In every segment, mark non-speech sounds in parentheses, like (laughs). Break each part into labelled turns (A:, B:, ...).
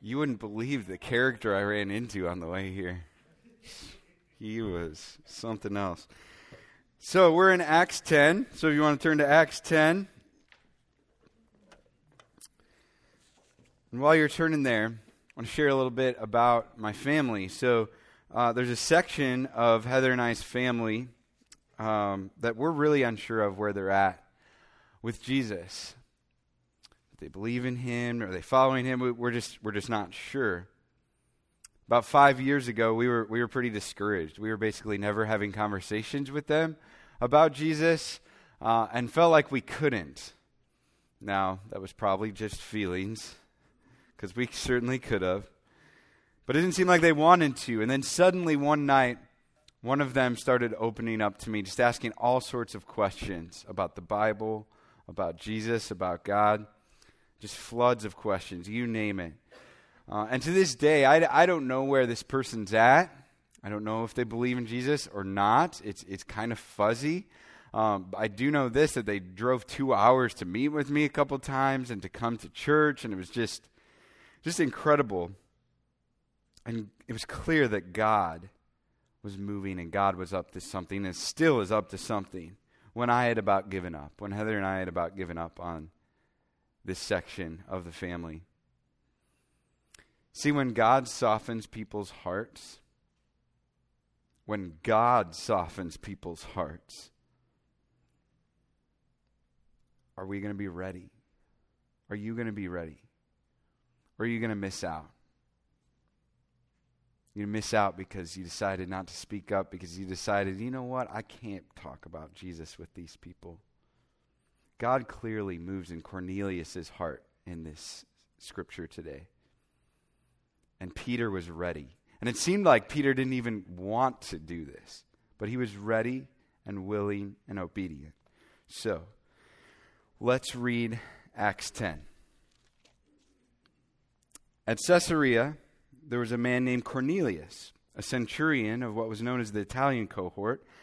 A: You wouldn't believe the character I ran into on the way here. He was something else. So we're in Acts 10. So if you want to turn to Acts 10. And while you're turning there, I want to share a little bit about my family. So uh, there's a section of Heather and I's family um, that we're really unsure of where they're at with Jesus they believe in him? Are they following him? We're just, we're just not sure. About five years ago, we were, we were pretty discouraged. We were basically never having conversations with them about Jesus uh, and felt like we couldn't. Now, that was probably just feelings, because we certainly could have. But it didn't seem like they wanted to. And then suddenly, one night, one of them started opening up to me, just asking all sorts of questions about the Bible, about Jesus, about God just floods of questions, you name it. Uh, and to this day, I, I don't know where this person's at. I don't know if they believe in Jesus or not. It's, it's kind of fuzzy. Um, I do know this that they drove two hours to meet with me a couple times and to come to church, and it was just, just incredible. And it was clear that God was moving and God was up to something and still is up to something when I had about given up, when Heather and I had about given up on this section of the family. See, when God softens people's hearts, when God softens people's hearts, are we going to be ready? Are you going to be ready? Or are you going to miss out? You miss out because you decided not to speak up, because you decided, you know what, I can't talk about Jesus with these people. God clearly moves in Cornelius's heart in this scripture today. And Peter was ready. And it seemed like Peter didn't even want to do this, but he was ready and willing and obedient. So, let's read Acts 10. At Caesarea, there was a man named Cornelius, a centurion of what was known as the Italian cohort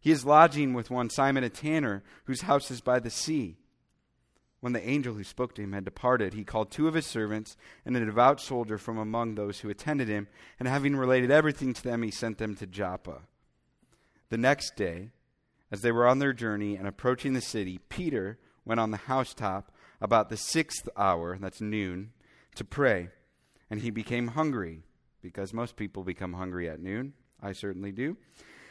A: He is lodging with one Simon a tanner, whose house is by the sea. When the angel who spoke to him had departed, he called two of his servants and a devout soldier from among those who attended him, and having related everything to them, he sent them to Joppa. The next day, as they were on their journey and approaching the city, Peter went on the housetop about the sixth hour, that's noon, to pray. And he became hungry, because most people become hungry at noon. I certainly do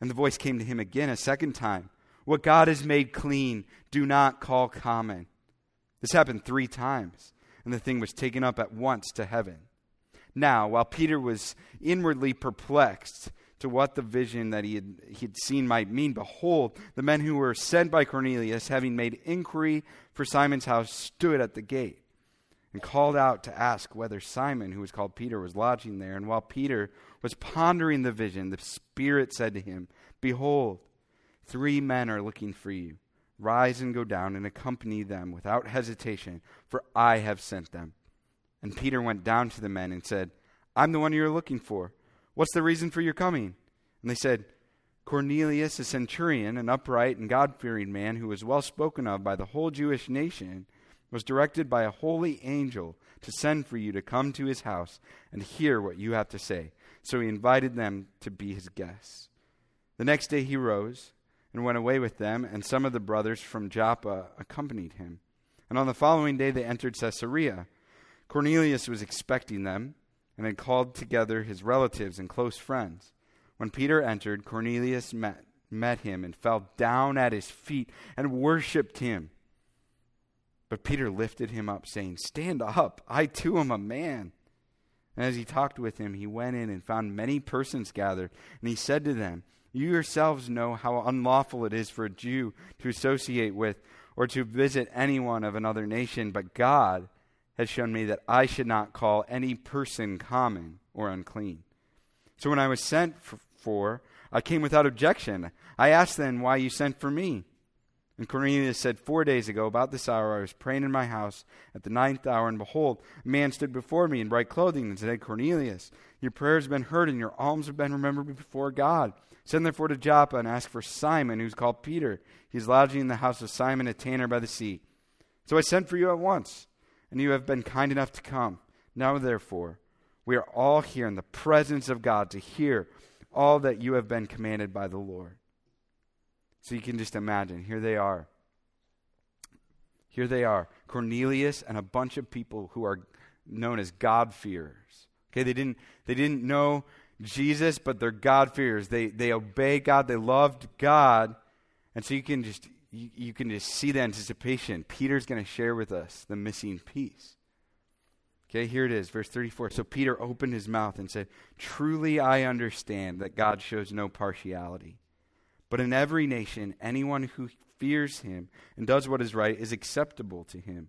A: And the voice came to him again a second time What God has made clean, do not call common. This happened three times, and the thing was taken up at once to heaven. Now, while Peter was inwardly perplexed to what the vision that he had, he had seen might mean, behold, the men who were sent by Cornelius, having made inquiry for Simon's house, stood at the gate and called out to ask whether Simon, who was called Peter, was lodging there. And while Peter was pondering the vision, the Spirit said to him, Behold, three men are looking for you. Rise and go down and accompany them without hesitation, for I have sent them. And Peter went down to the men and said, I'm the one you're looking for. What's the reason for your coming? And they said, Cornelius, a centurion, an upright and God fearing man who was well spoken of by the whole Jewish nation, was directed by a holy angel to send for you to come to his house and hear what you have to say. So he invited them to be his guests. The next day he rose and went away with them, and some of the brothers from Joppa accompanied him. And on the following day they entered Caesarea. Cornelius was expecting them, and had called together his relatives and close friends. When Peter entered, Cornelius met, met him and fell down at his feet and worshipped him. But Peter lifted him up, saying, Stand up, I too am a man. And as he talked with him, he went in and found many persons gathered, and he said to them, You yourselves know how unlawful it is for a Jew to associate with or to visit anyone of another nation, but God has shown me that I should not call any person common or unclean. So when I was sent for, I came without objection. I asked then why you sent for me. And Cornelius said, Four days ago, about this hour, I was praying in my house at the ninth hour, and behold, a man stood before me in bright clothing and said, Cornelius, your prayer has been heard, and your alms have been remembered before God. Send therefore to Joppa and ask for Simon, who's called Peter. He is lodging in the house of Simon, a tanner by the sea. So I sent for you at once and you have been kind enough to come. Now, therefore, we are all here in the presence of God to hear all that you have been commanded by the Lord. So you can just imagine, here they are. Here they are, Cornelius and a bunch of people who are known as God-fearers. Okay, they didn't, they didn't know Jesus, but they're God fears. They, they obey God, they loved God. And so you can just you, you can just see the anticipation. Peter's going to share with us the missing piece. Okay, here it is, verse 34. So Peter opened his mouth and said, Truly I understand that God shows no partiality. But in every nation, anyone who fears him and does what is right is acceptable to him.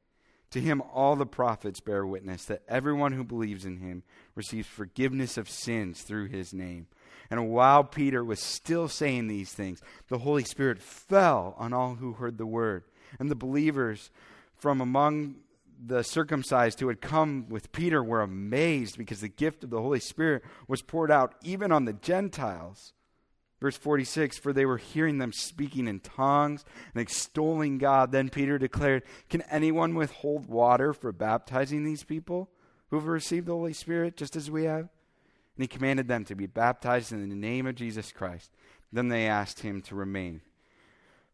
A: To him, all the prophets bear witness that everyone who believes in him receives forgiveness of sins through his name. And while Peter was still saying these things, the Holy Spirit fell on all who heard the word. And the believers from among the circumcised who had come with Peter were amazed because the gift of the Holy Spirit was poured out even on the Gentiles. Verse 46 For they were hearing them speaking in tongues and extolling God. Then Peter declared, Can anyone withhold water for baptizing these people who have received the Holy Spirit just as we have? And he commanded them to be baptized in the name of Jesus Christ. Then they asked him to remain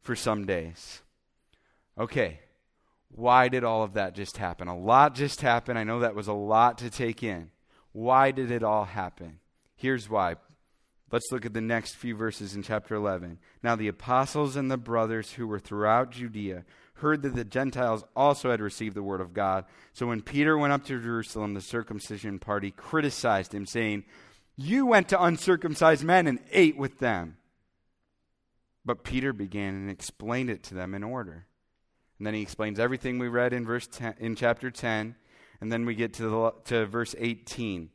A: for some days. Okay, why did all of that just happen? A lot just happened. I know that was a lot to take in. Why did it all happen? Here's why. Let's look at the next few verses in chapter 11. Now, the apostles and the brothers who were throughout Judea heard that the Gentiles also had received the word of God. So when Peter went up to Jerusalem, the circumcision party criticized him, saying, You went to uncircumcised men and ate with them. But Peter began and explained it to them in order. And then he explains everything we read in verse 10, in chapter 10, and then we get to the, to verse 18.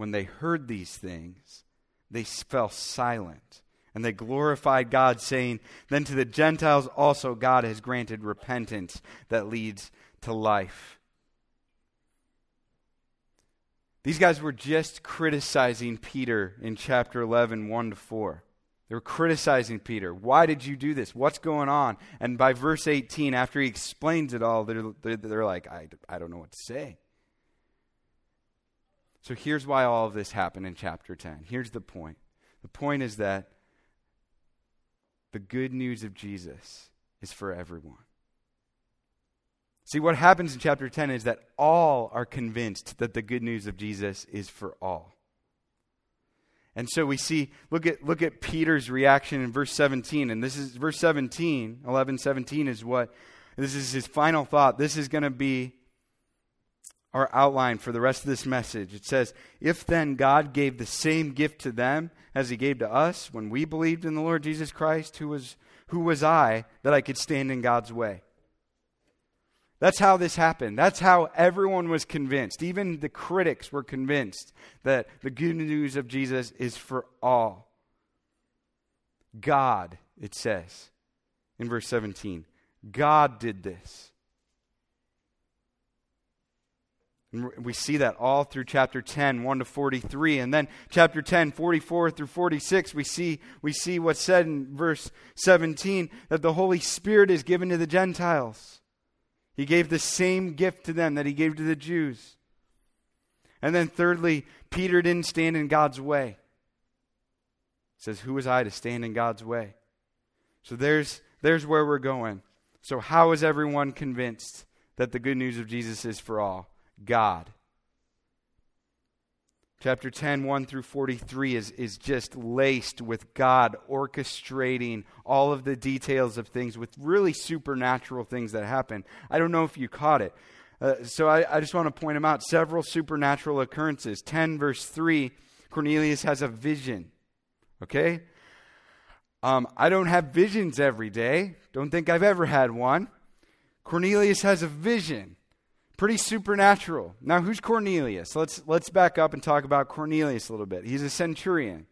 A: When they heard these things, they fell silent, and they glorified God, saying, "Then to the Gentiles also God has granted repentance that leads to life." These guys were just criticizing Peter in chapter 11, 1 to 4. They were criticizing Peter. Why did you do this? What's going on? And by verse 18, after he explains it all, they're, they're, they're like, I, I don't know what to say. So here's why all of this happened in chapter 10. Here's the point the point is that the good news of Jesus is for everyone. See, what happens in chapter 10 is that all are convinced that the good news of Jesus is for all. And so we see, look at, look at Peter's reaction in verse 17. And this is verse 17, 11, 17 is what, this is his final thought. This is going to be our outline for the rest of this message. It says, If then God gave the same gift to them as he gave to us when we believed in the Lord Jesus Christ, who was, who was I that I could stand in God's way? That's how this happened. That's how everyone was convinced. Even the critics were convinced that the good news of Jesus is for all. God, it says in verse 17, God did this. We see that all through chapter 10, 1 to 43. And then chapter 10, 44 through 46, we see, we see what's said in verse 17 that the Holy Spirit is given to the Gentiles. He gave the same gift to them that he gave to the Jews. And then thirdly, Peter didn't stand in God's way. He says, Who was I to stand in God's way? So there's, there's where we're going. So, how is everyone convinced that the good news of Jesus is for all? God. Chapter 10, 1 through 43 is, is just laced with God orchestrating all of the details of things with really supernatural things that happen. I don't know if you caught it. Uh, so I, I just want to point them out. Several supernatural occurrences. 10, verse 3, Cornelius has a vision. Okay? Um, I don't have visions every day. Don't think I've ever had one. Cornelius has a vision. Pretty supernatural. Now, who's Cornelius? Let's, let's back up and talk about Cornelius a little bit. He's a centurion.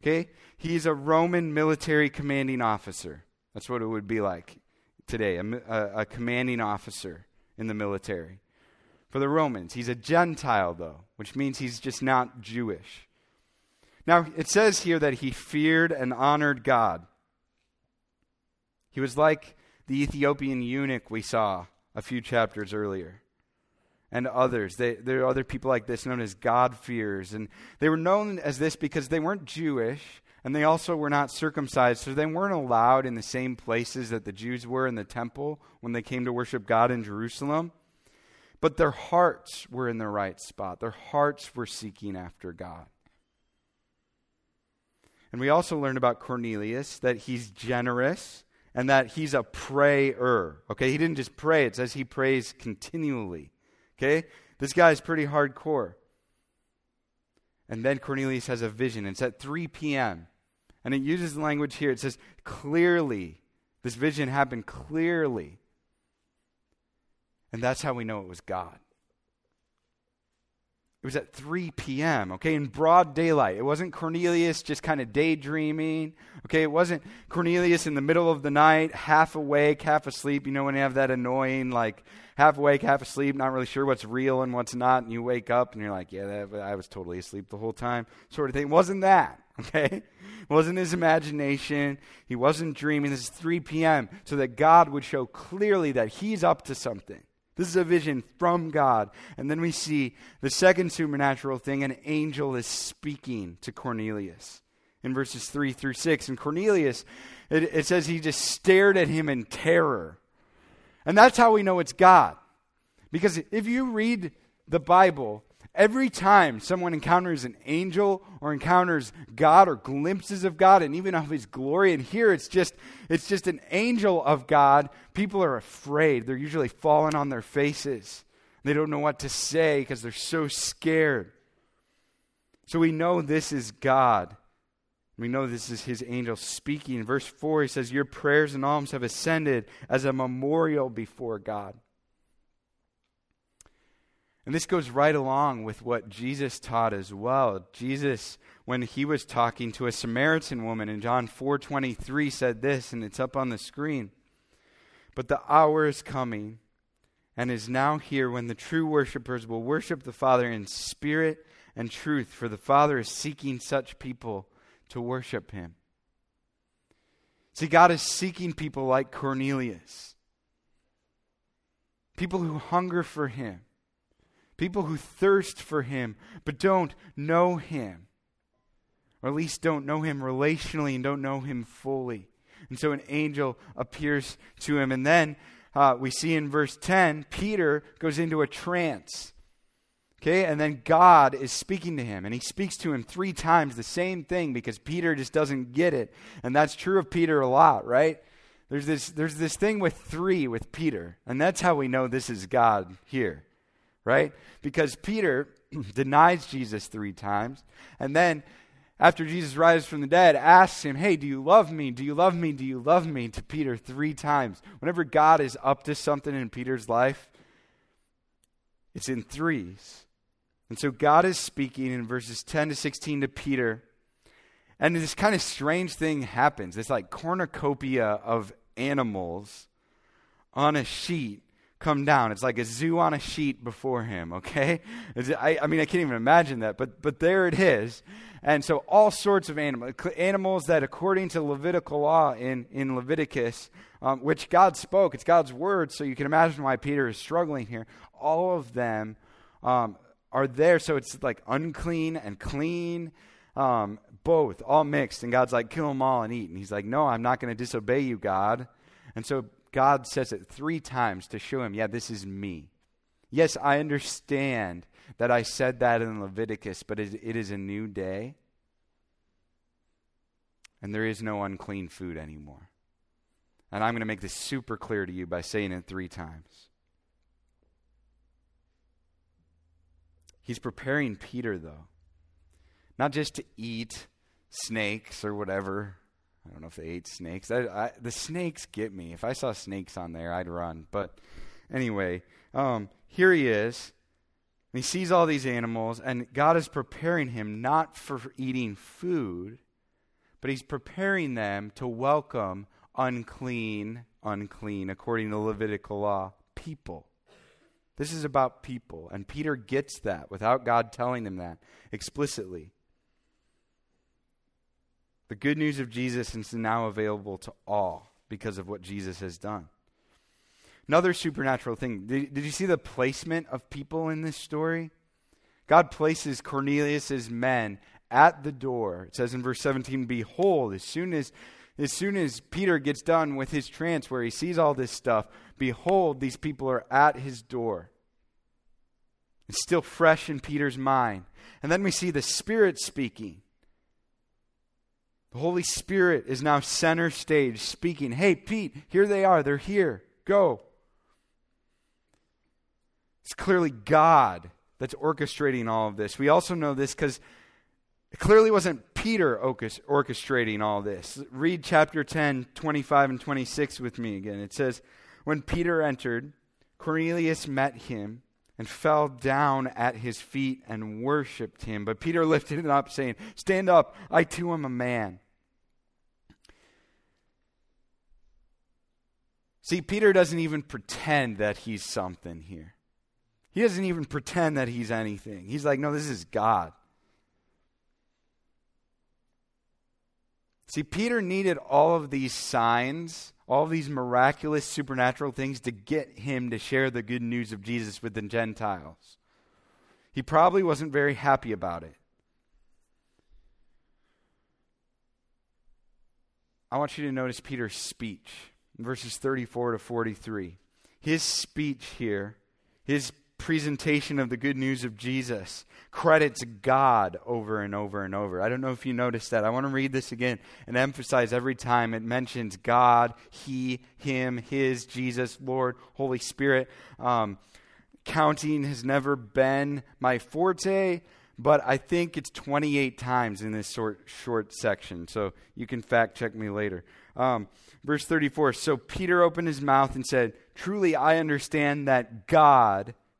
A: Okay? He's a Roman military commanding officer. That's what it would be like today, a, a, a commanding officer in the military. For the Romans, he's a Gentile, though, which means he's just not Jewish. Now, it says here that he feared and honored God. He was like the Ethiopian eunuch we saw a few chapters earlier and others. They, there are other people like this known as God-fearers. And they were known as this because they weren't Jewish and they also were not circumcised. So they weren't allowed in the same places that the Jews were in the temple when they came to worship God in Jerusalem. But their hearts were in the right spot, their hearts were seeking after God. And we also learned about Cornelius that he's generous and that he's a prayer. Okay, he didn't just pray, it says he prays continually. Okay? This guy is pretty hardcore. And then Cornelius has a vision. It's at 3 p.m. And it uses the language here. It says, clearly. This vision happened clearly. And that's how we know it was God. It was at 3 p.m., okay, in broad daylight. It wasn't Cornelius just kind of daydreaming, okay? It wasn't Cornelius in the middle of the night, half awake, half asleep. You know, when you have that annoying, like, half awake, half asleep, not really sure what's real and what's not, and you wake up and you're like, yeah, that, I was totally asleep the whole time, sort of thing. It wasn't that, (laughs) okay? It wasn't his imagination. He wasn't dreaming. This is 3 p.m., so that God would show clearly that he's up to something. This is a vision from God. And then we see the second supernatural thing an angel is speaking to Cornelius in verses 3 through 6. And Cornelius, it, it says he just stared at him in terror. And that's how we know it's God. Because if you read the Bible, Every time someone encounters an angel or encounters God or glimpses of God and even of his glory, and here it's just it's just an angel of God, people are afraid. They're usually falling on their faces. They don't know what to say because they're so scared. So we know this is God. We know this is his angel speaking. In verse 4, he says, Your prayers and alms have ascended as a memorial before God. And this goes right along with what Jesus taught as well. Jesus, when he was talking to a Samaritan woman in John 4:23 said this and it's up on the screen. But the hour is coming and is now here when the true worshipers will worship the Father in spirit and truth, for the Father is seeking such people to worship him. See, God is seeking people like Cornelius, people who hunger for him, People who thirst for him but don't know him. Or at least don't know him relationally and don't know him fully. And so an angel appears to him. And then uh, we see in verse 10, Peter goes into a trance. Okay, and then God is speaking to him, and he speaks to him three times the same thing because Peter just doesn't get it. And that's true of Peter a lot, right? There's this, there's this thing with three with Peter, and that's how we know this is God here right? Because Peter (clears throat) denies Jesus three times, and then after Jesus rises from the dead, asks him, Hey, do you love me? Do you love me? Do you love me? to Peter three times. Whenever God is up to something in Peter's life, it's in threes. And so God is speaking in verses 10 to 16 to Peter. And this kind of strange thing happens. It's like cornucopia of animals on a sheet come down. It's like a zoo on a sheet before him, okay? I, I, mean, I can't even imagine that, but, but there it is. And so, all sorts of animals, animals that, according to Levitical law in, in Leviticus, um, which God spoke, it's God's word, so you can imagine why Peter is struggling here. All of them um, are there, so it's like unclean and clean, um, both, all mixed. And God's like, kill them all and eat. And he's like, no, I'm not going to disobey you, God. And so God says it three times to show him, yeah, this is me. Yes, I understand that I said that in Leviticus, but it, is a new day. And there is no unclean food anymore. And I'm going to make this super clear to you by saying it three times. He's preparing Peter, though, not just to eat snakes or whatever I don't know if they ate snakes. I, I, the snakes get me. If I saw snakes on there, I'd run. But anyway, um, here he is. He sees all these animals, and God is preparing him not for eating food, but he's preparing them to welcome unclean, unclean, according to Levitical law, people. This is about people, and Peter gets that without God telling him that explicitly. The good news of Jesus is now available to all because of what Jesus has done. Another supernatural thing. Did, did you see the placement of people in this story? God places Cornelius's men at the door. It says in verse 17, Behold, as soon as as soon as Peter gets done with his trance where he sees all this stuff, behold, these people are at his door. It's still fresh in Peter's mind. And then we see the Spirit speaking. The Holy Spirit is now center stage speaking. Hey, Pete, here they are. They're here. Go. It's clearly God that's orchestrating all of this. We also know this because it clearly wasn't Peter orchestrating all this. Read chapter 10, 25 and 26 with me again. It says, When Peter entered, Cornelius met him and fell down at his feet and worshiped him. But Peter (laughs) lifted him up, saying, Stand up, I too am a man. See, Peter doesn't even pretend that he's something here. He doesn't even pretend that he's anything. He's like, No, this is God. See, Peter needed all of these signs all these miraculous supernatural things to get him to share the good news of Jesus with the Gentiles. He probably wasn't very happy about it. I want you to notice Peter's speech verses 34 to 43. His speech here, his presentation of the good news of Jesus credits God over and over and over. I don't know if you noticed that. I want to read this again and emphasize every time it mentions God, He, Him, His, Jesus, Lord, Holy Spirit. Um, counting has never been my forte, but I think it's 28 times in this short, short section. So you can fact check me later. Um, verse 34 So Peter opened his mouth and said, Truly I understand that God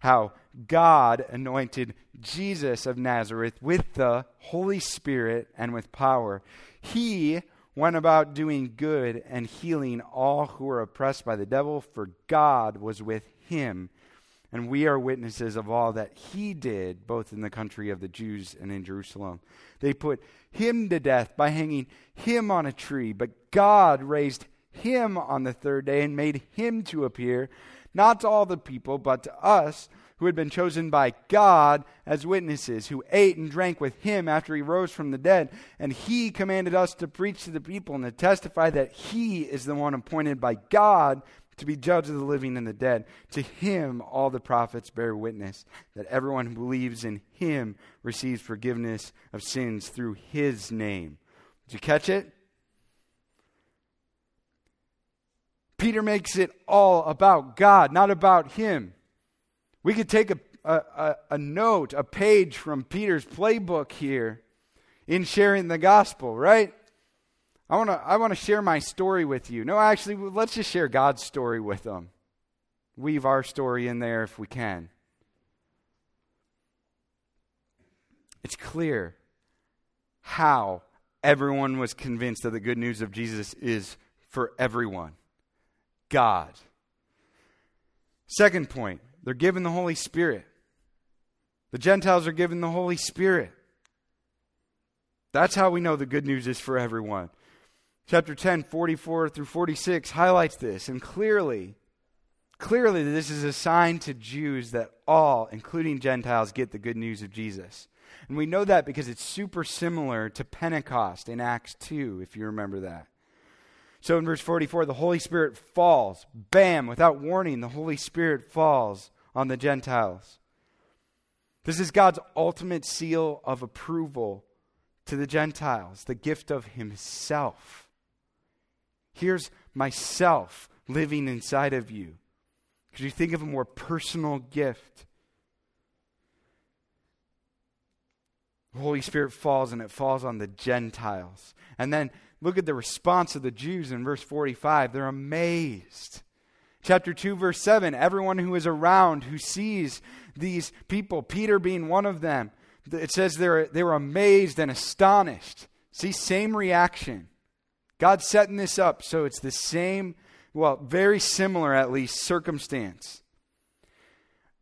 A: how God anointed Jesus of Nazareth with the Holy Spirit and with power. He went about doing good and healing all who were oppressed by the devil, for God was with him. And we are witnesses of all that he did, both in the country of the Jews and in Jerusalem. They put him to death by hanging him on a tree, but God raised him on the third day and made him to appear not to all the people, but to us who had been chosen by God as witnesses, who ate and drank with him after he rose from the dead. And he commanded us to preach to the people and to testify that he is the one appointed by God to be judge of the living and the dead. To him all the prophets bear witness that everyone who believes in him receives forgiveness of sins through his name. Did you catch it? Peter makes it all about God, not about him. We could take a, a, a, note, a page from Peter's playbook here in sharing the gospel, right? I want to I want to share my story with you. No, actually, let's just share God's story with them. Weave our story in there if we can. It's clear how everyone was convinced that the good news of Jesus is for everyone. God. Second point, they're given the Holy Spirit. The Gentiles are given the Holy Spirit. That's how we know the good news is for everyone. Chapter 10, 44 through 46 highlights this, and clearly, clearly, this is a sign to Jews that all, including Gentiles, get the good news of Jesus. And we know that because it's super similar to Pentecost in Acts 2, if you remember that. So in verse 44, the Holy Spirit falls. Bam, without warning, the Holy Spirit falls on the Gentiles. This is God's ultimate seal of approval to the Gentiles, the gift of Himself. Here's myself living inside of you. Could you think of a more personal gift? The Holy Spirit falls and it falls on the Gentiles. And then look at the response of the Jews in verse 45. They're amazed. Chapter 2, verse 7 everyone who is around, who sees these people, Peter being one of them, it says they were, they were amazed and astonished. See, same reaction. God's setting this up so it's the same, well, very similar at least, circumstance.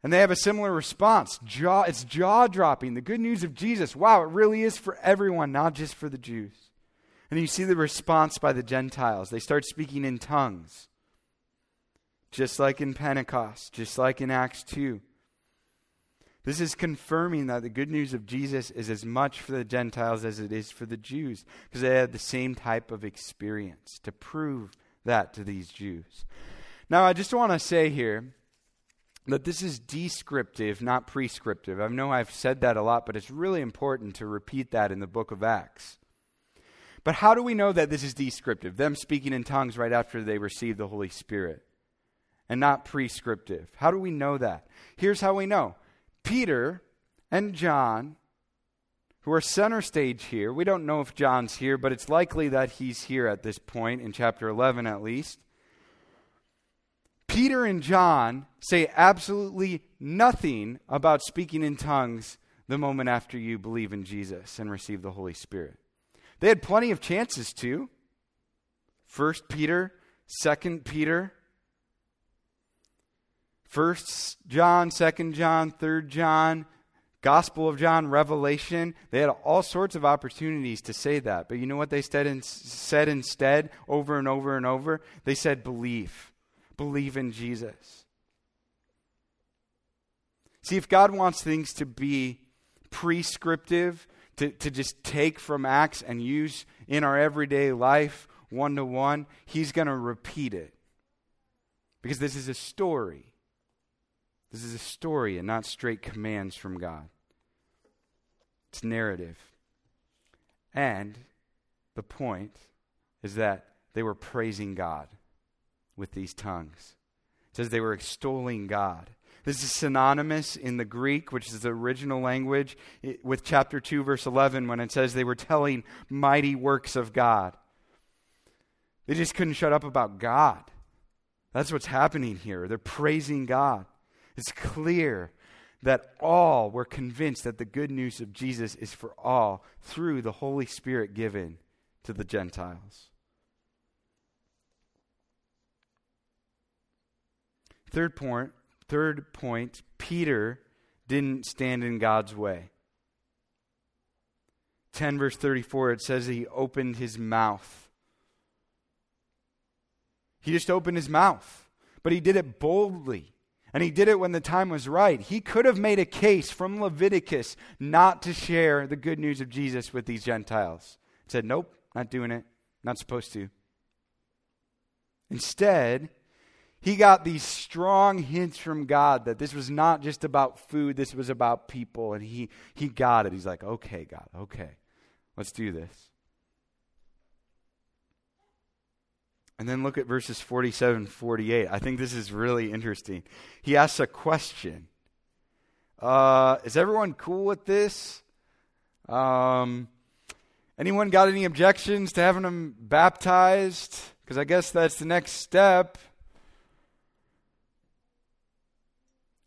A: And they have a similar response. Jaw, it's jaw dropping. The good news of Jesus. Wow, it really is for everyone, not just for the Jews. And you see the response by the Gentiles. They start speaking in tongues, just like in Pentecost, just like in Acts 2. This is confirming that the good news of Jesus is as much for the Gentiles as it is for the Jews, because they had the same type of experience to prove that to these Jews. Now, I just want to say here that this is descriptive, not prescriptive. I know I've said that a lot, but it's really important to repeat that in the book of Acts. But how do we know that this is descriptive? Them speaking in tongues right after they received the Holy Spirit and not prescriptive. How do we know that? Here's how we know Peter and John, who are center stage here. We don't know if John's here, but it's likely that he's here at this point, in chapter 11 at least. Peter and John say absolutely nothing about speaking in tongues the moment after you believe in Jesus and receive the Holy Spirit. They had plenty of chances to. First Peter, Second Peter, First John, Second John, Third John, Gospel of John, Revelation. They had all sorts of opportunities to say that. But you know what they said, in, said instead over and over and over? They said, believe. Believe in Jesus. See, if God wants things to be prescriptive, to, to just take from Acts and use in our everyday life one to one, He's going to repeat it. Because this is a story. This is a story and not straight commands from God. It's narrative. And the point is that they were praising God with these tongues. It says they were extolling God. This is synonymous in the Greek, which is the original language, with chapter 2, verse 11, when it says they were telling mighty works of God. They just couldn't shut up about God. That's what's happening here. They're praising God. It's clear that all were convinced that the good news of Jesus is for all through the Holy Spirit given to the Gentiles. Third point, third point, Peter didn't stand in God's way. 10 verse 34 it says he opened his mouth. He just opened his mouth, but he did it boldly. And he did it when the time was right. He could have made a case from Leviticus not to share the good news of Jesus with these Gentiles. He said, Nope, not doing it. Not supposed to. Instead, he got these strong hints from God that this was not just about food, this was about people. And he, he got it. He's like, okay, God, okay, let's do this. And then look at verses 47 48. I think this is really interesting. He asks a question uh, Is everyone cool with this? Um, anyone got any objections to having them baptized? Because I guess that's the next step.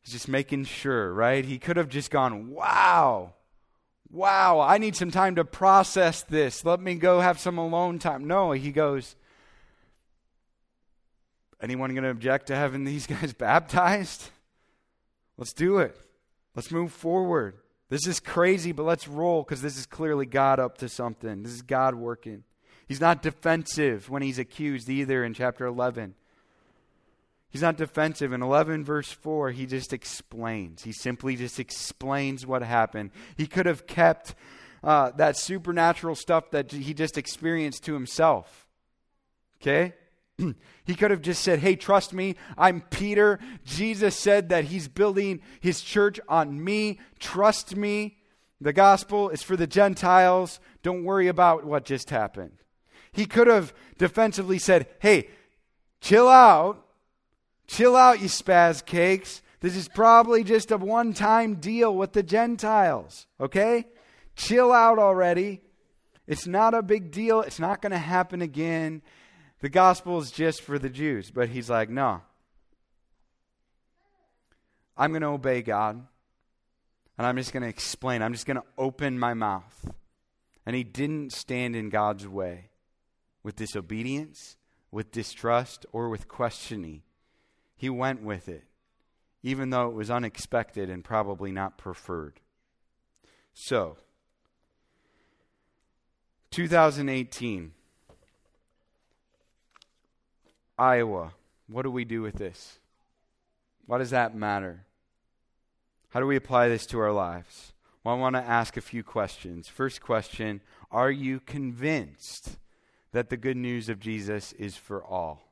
A: He's just making sure, right? He could have just gone, wow, wow, I need some time to process this. Let me go have some alone time. No, he goes, anyone going to object to having these (laughs) guys baptized? Let's do it. Let's move forward. This is crazy, but let's roll because this is clearly God up to something. This is God working. He's not defensive when he's accused either in chapter 11. He's not defensive. In 11, verse 4, he just explains. He simply just explains what happened. He could have kept uh, that supernatural stuff that he just experienced to himself. Okay? (clears throat) he could have just said, Hey, trust me, I'm Peter. Jesus said that he's building his church on me. Trust me. The gospel is for the Gentiles. Don't worry about what just happened. He could have defensively said, Hey, chill out. Chill out, you spaz cakes. This is probably just a one time deal with the Gentiles, okay? Chill out already. It's not a big deal. It's not going to happen again. The gospel is just for the Jews. But he's like, no. I'm going to obey God. And I'm just going to explain. I'm just going to open my mouth. And he didn't stand in God's way with disobedience, with distrust, or with questioning. He went with it, even though it was unexpected and probably not preferred. So, 2018, Iowa. What do we do with this? What does that matter? How do we apply this to our lives? Well, I want to ask a few questions. First question Are you convinced that the good news of Jesus is for all?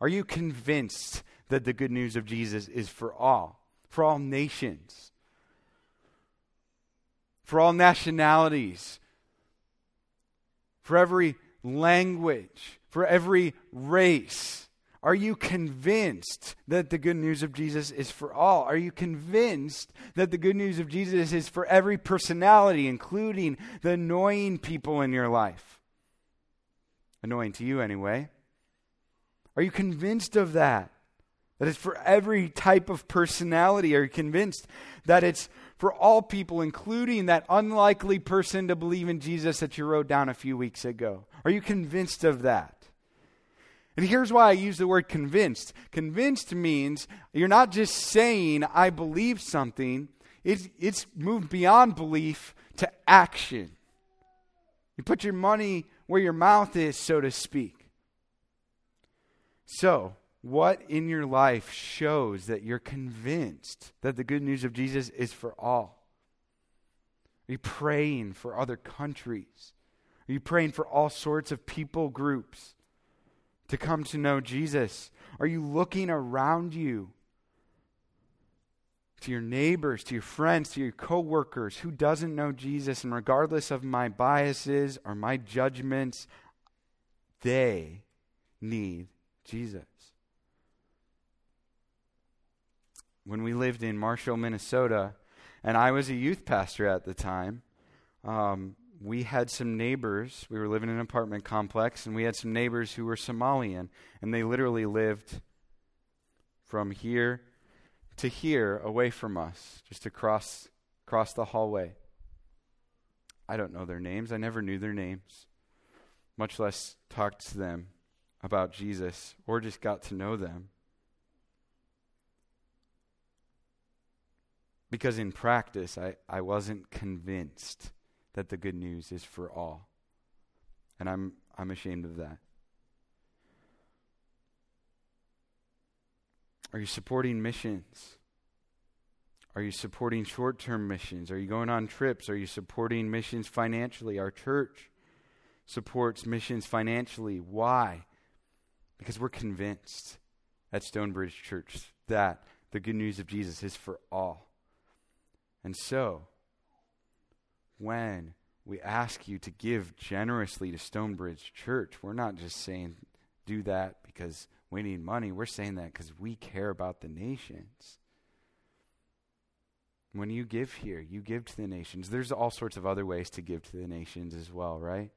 A: Are you convinced that the good news of Jesus is for all, for all nations, for all nationalities, for every language, for every race? Are you convinced that the good news of Jesus is for all? Are you convinced that the good news of Jesus is for every personality, including the annoying people in your life? Annoying to you, anyway. Are you convinced of that? That it's for every type of personality. Are you convinced that it's for all people, including that unlikely person to believe in Jesus that you wrote down a few weeks ago? Are you convinced of that? And here's why I use the word convinced. Convinced means you're not just saying, I believe something, it's, it's moved beyond belief to action. You put your money where your mouth is, so to speak. So, what in your life shows that you're convinced that the good news of Jesus is for all? Are you praying for other countries? Are you praying for all sorts of people groups to come to know Jesus? Are you looking around you to your neighbors, to your friends, to your coworkers who doesn't know Jesus and regardless of my biases or my judgments, they need Jesus. When we lived in Marshall, Minnesota, and I was a youth pastor at the time, um, we had some neighbors. We were living in an apartment complex, and we had some neighbors who were Somalian, and they literally lived from here to here away from us, just across across the hallway. I don't know their names. I never knew their names, much less talked to them about Jesus or just got to know them. Because in practice, I, I wasn't convinced that the good news is for all. And I'm, I'm ashamed of that. Are you supporting missions? Are you supporting short term missions? Are you going on trips? Are you supporting missions financially? Our church supports missions financially. Why? Because we're convinced at Stonebridge Church that the good news of Jesus is for all. And so, when we ask you to give generously to Stonebridge Church, we're not just saying do that because we need money. We're saying that because we care about the nations. When you give here, you give to the nations. There's all sorts of other ways to give to the nations as well, right?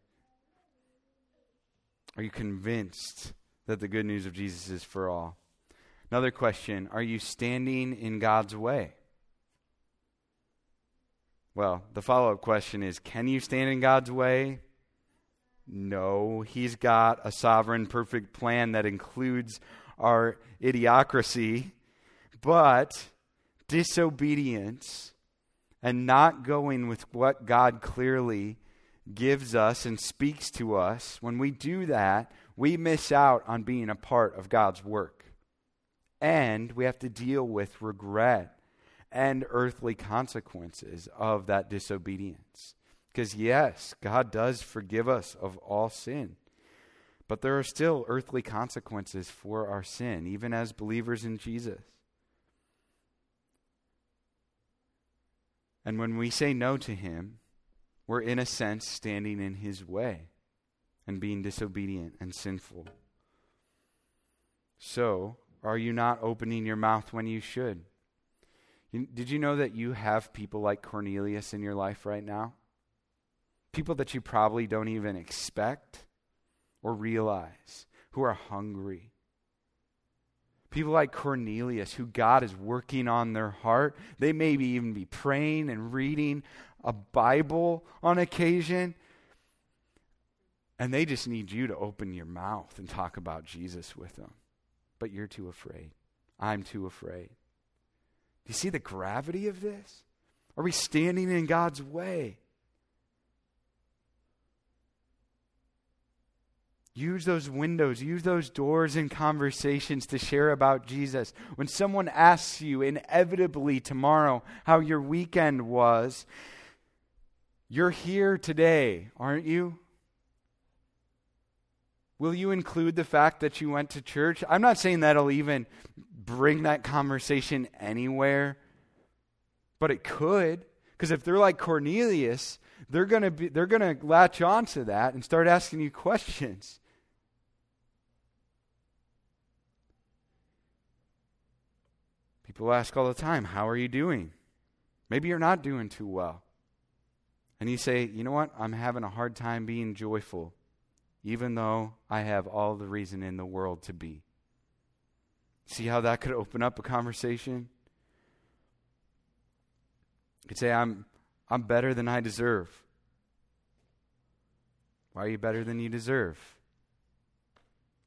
A: Are you convinced that the good news of Jesus is for all? Another question Are you standing in God's way? Well, the follow up question is Can you stand in God's way? No, He's got a sovereign, perfect plan that includes our idiocracy, but disobedience and not going with what God clearly gives us and speaks to us, when we do that, we miss out on being a part of God's work. And we have to deal with regret and earthly consequences of that disobedience. Because, yes, God does forgive us of all sin. But there are still earthly consequences for our sin, even as believers in Jesus. And when we say no to Him, we're in a sense standing in His way and being disobedient and sinful. So, are you not opening your mouth when you should? Did you know that you have people like Cornelius in your life right now? People that you probably don't even expect or realize who are hungry People like Cornelius, who God is working on their heart. They maybe even be praying and reading a Bible on occasion. And they just need you to open your mouth and talk about Jesus with them. But you're too afraid. I'm too afraid. Do you see the gravity of this? Are we standing in God's way? Use those windows, use those doors in conversations to share about Jesus. When someone asks you inevitably tomorrow how your weekend was, you're here today, aren't you? Will you include the fact that you went to church? I'm not saying that'll even bring that conversation anywhere, but it could. Because if they're like Cornelius, they're to be they're to latch onto that and start asking you questions. People ask all the time, How are you doing? Maybe you're not doing too well. And you say, You know what? I'm having a hard time being joyful, even though I have all the reason in the world to be. See how that could open up a conversation? You could say, I'm, I'm better than I deserve. Why are you better than you deserve?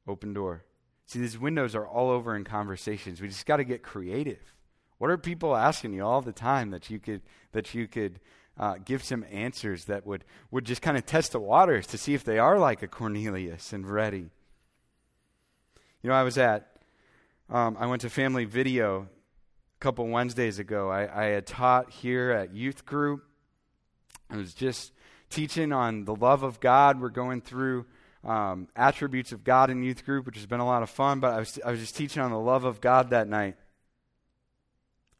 A: Open door. See, these windows are all over in conversations. We just got to get creative. What are people asking you all the time that you could that you could uh, give some answers that would would just kind of test the waters to see if they are like a Cornelius and ready? You know, I was at um, I went to Family Video a couple Wednesdays ago. I, I had taught here at youth group. I was just teaching on the love of God. We're going through um, attributes of God in youth group, which has been a lot of fun. But I was, I was just teaching on the love of God that night.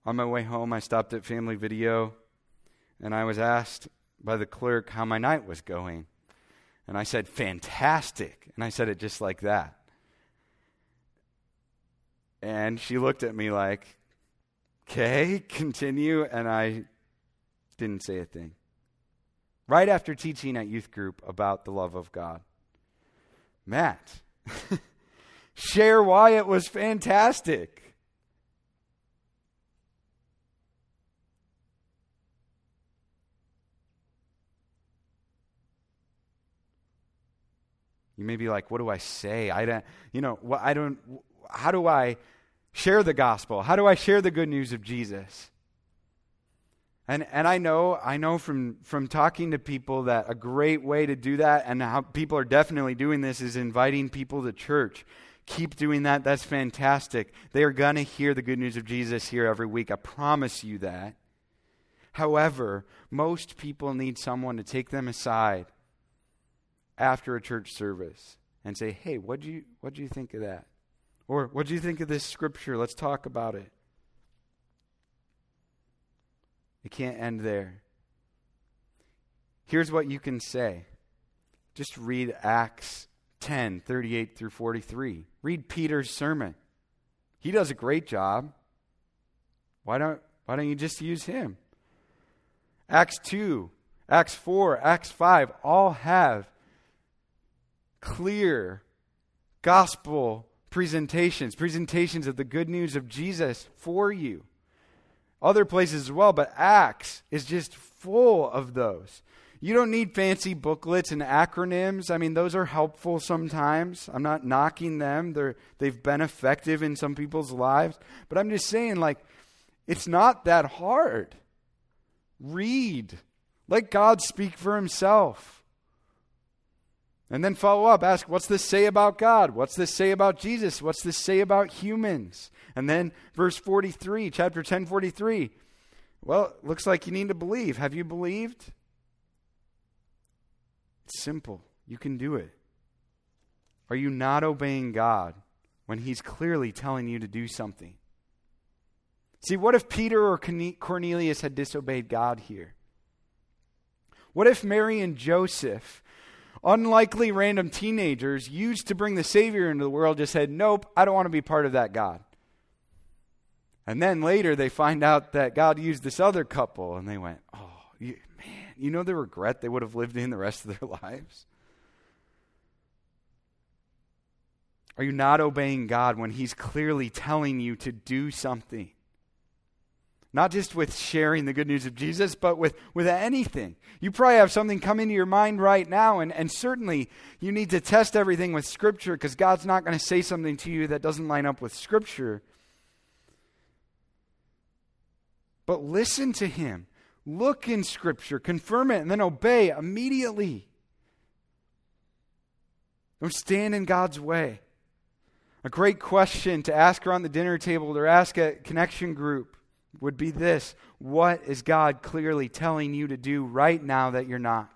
A: On my way home, I stopped at Family Video, and I was asked by the clerk how my night was going. And I said, fantastic. And I said it just like that. And she looked at me like, okay, continue. And I didn't say a thing. Right after teaching at youth group about the love of God. Matt, (laughs) share why it was fantastic. You may be like, what do I say? I don't, you know, I don't, how do I share the gospel? How do I share the good news of Jesus? And, and I know, I know from, from talking to people that a great way to do that, and how people are definitely doing this, is inviting people to church. Keep doing that. That's fantastic. They are going to hear the good news of Jesus here every week. I promise you that. However, most people need someone to take them aside after a church service and say, hey, what do you, what do you think of that? Or, what do you think of this scripture? Let's talk about it. It can't end there. Here's what you can say just read Acts 10 38 through 43. Read Peter's sermon. He does a great job. Why don't, why don't you just use him? Acts 2, Acts 4, Acts 5 all have clear gospel presentations, presentations of the good news of Jesus for you. Other places as well, but Acts is just full of those. You don't need fancy booklets and acronyms. I mean, those are helpful sometimes. I'm not knocking them. They're, they've been effective in some people's lives. But I'm just saying, like, it's not that hard. Read. Let God speak for himself. And then follow up. Ask, what's this say about God? What's this say about Jesus? What's this say about humans? And then verse 43, chapter 10, 43. Well, looks like you need to believe. Have you believed? It's simple. You can do it. Are you not obeying God when He's clearly telling you to do something? See, what if Peter or Cornelius had disobeyed God here? What if Mary and Joseph, unlikely random teenagers used to bring the Savior into the world, just said, Nope, I don't want to be part of that God? And then later they find out that God used this other couple, and they went, Oh, you, you know the regret they would have lived in the rest of their (laughs) lives? Are you not obeying God when He's clearly telling you to do something? Not just with sharing the good news of Jesus, but with, with anything. You probably have something come into your mind right now, and, and certainly you need to test everything with Scripture because God's not going to say something to you that doesn't line up with Scripture. But listen to Him. Look in Scripture, confirm it, and then obey immediately. Don't stand in God's way. A great question to ask around the dinner table or ask a connection group would be this What is God clearly telling you to do right now that you're not?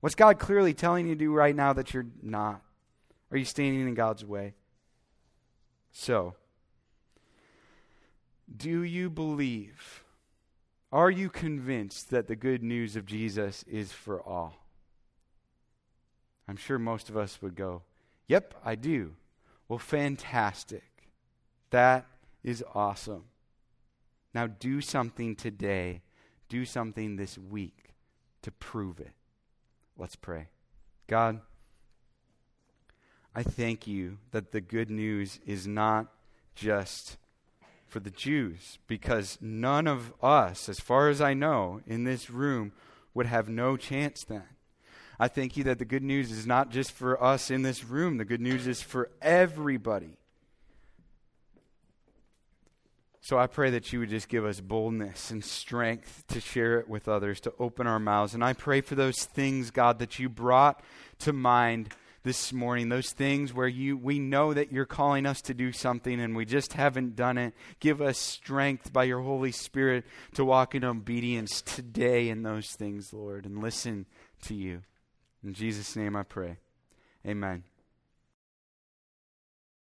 A: What's God clearly telling you to do right now that you're not? Are you standing in God's way? So, do you believe are you convinced that the good news of Jesus is for all? I'm sure most of us would go, Yep, I do. Well, fantastic. That is awesome. Now do something today, do something this week to prove it. Let's pray. God, I thank you that the good news is not just for the Jews because none of us, as far as I know, in this room would have no chance then. I thank you that the good news is not just for us in this room, the good news is for everybody. So I pray that you would just give us boldness and strength to share it with others, to open our mouths. And I pray for those things, God, that you brought to mind this morning, those things where you we know that you're calling us to do something and we just haven't done it. Give us strength by your Holy Spirit to walk in obedience today in those things, Lord, and listen to you. In Jesus' name I pray. Amen.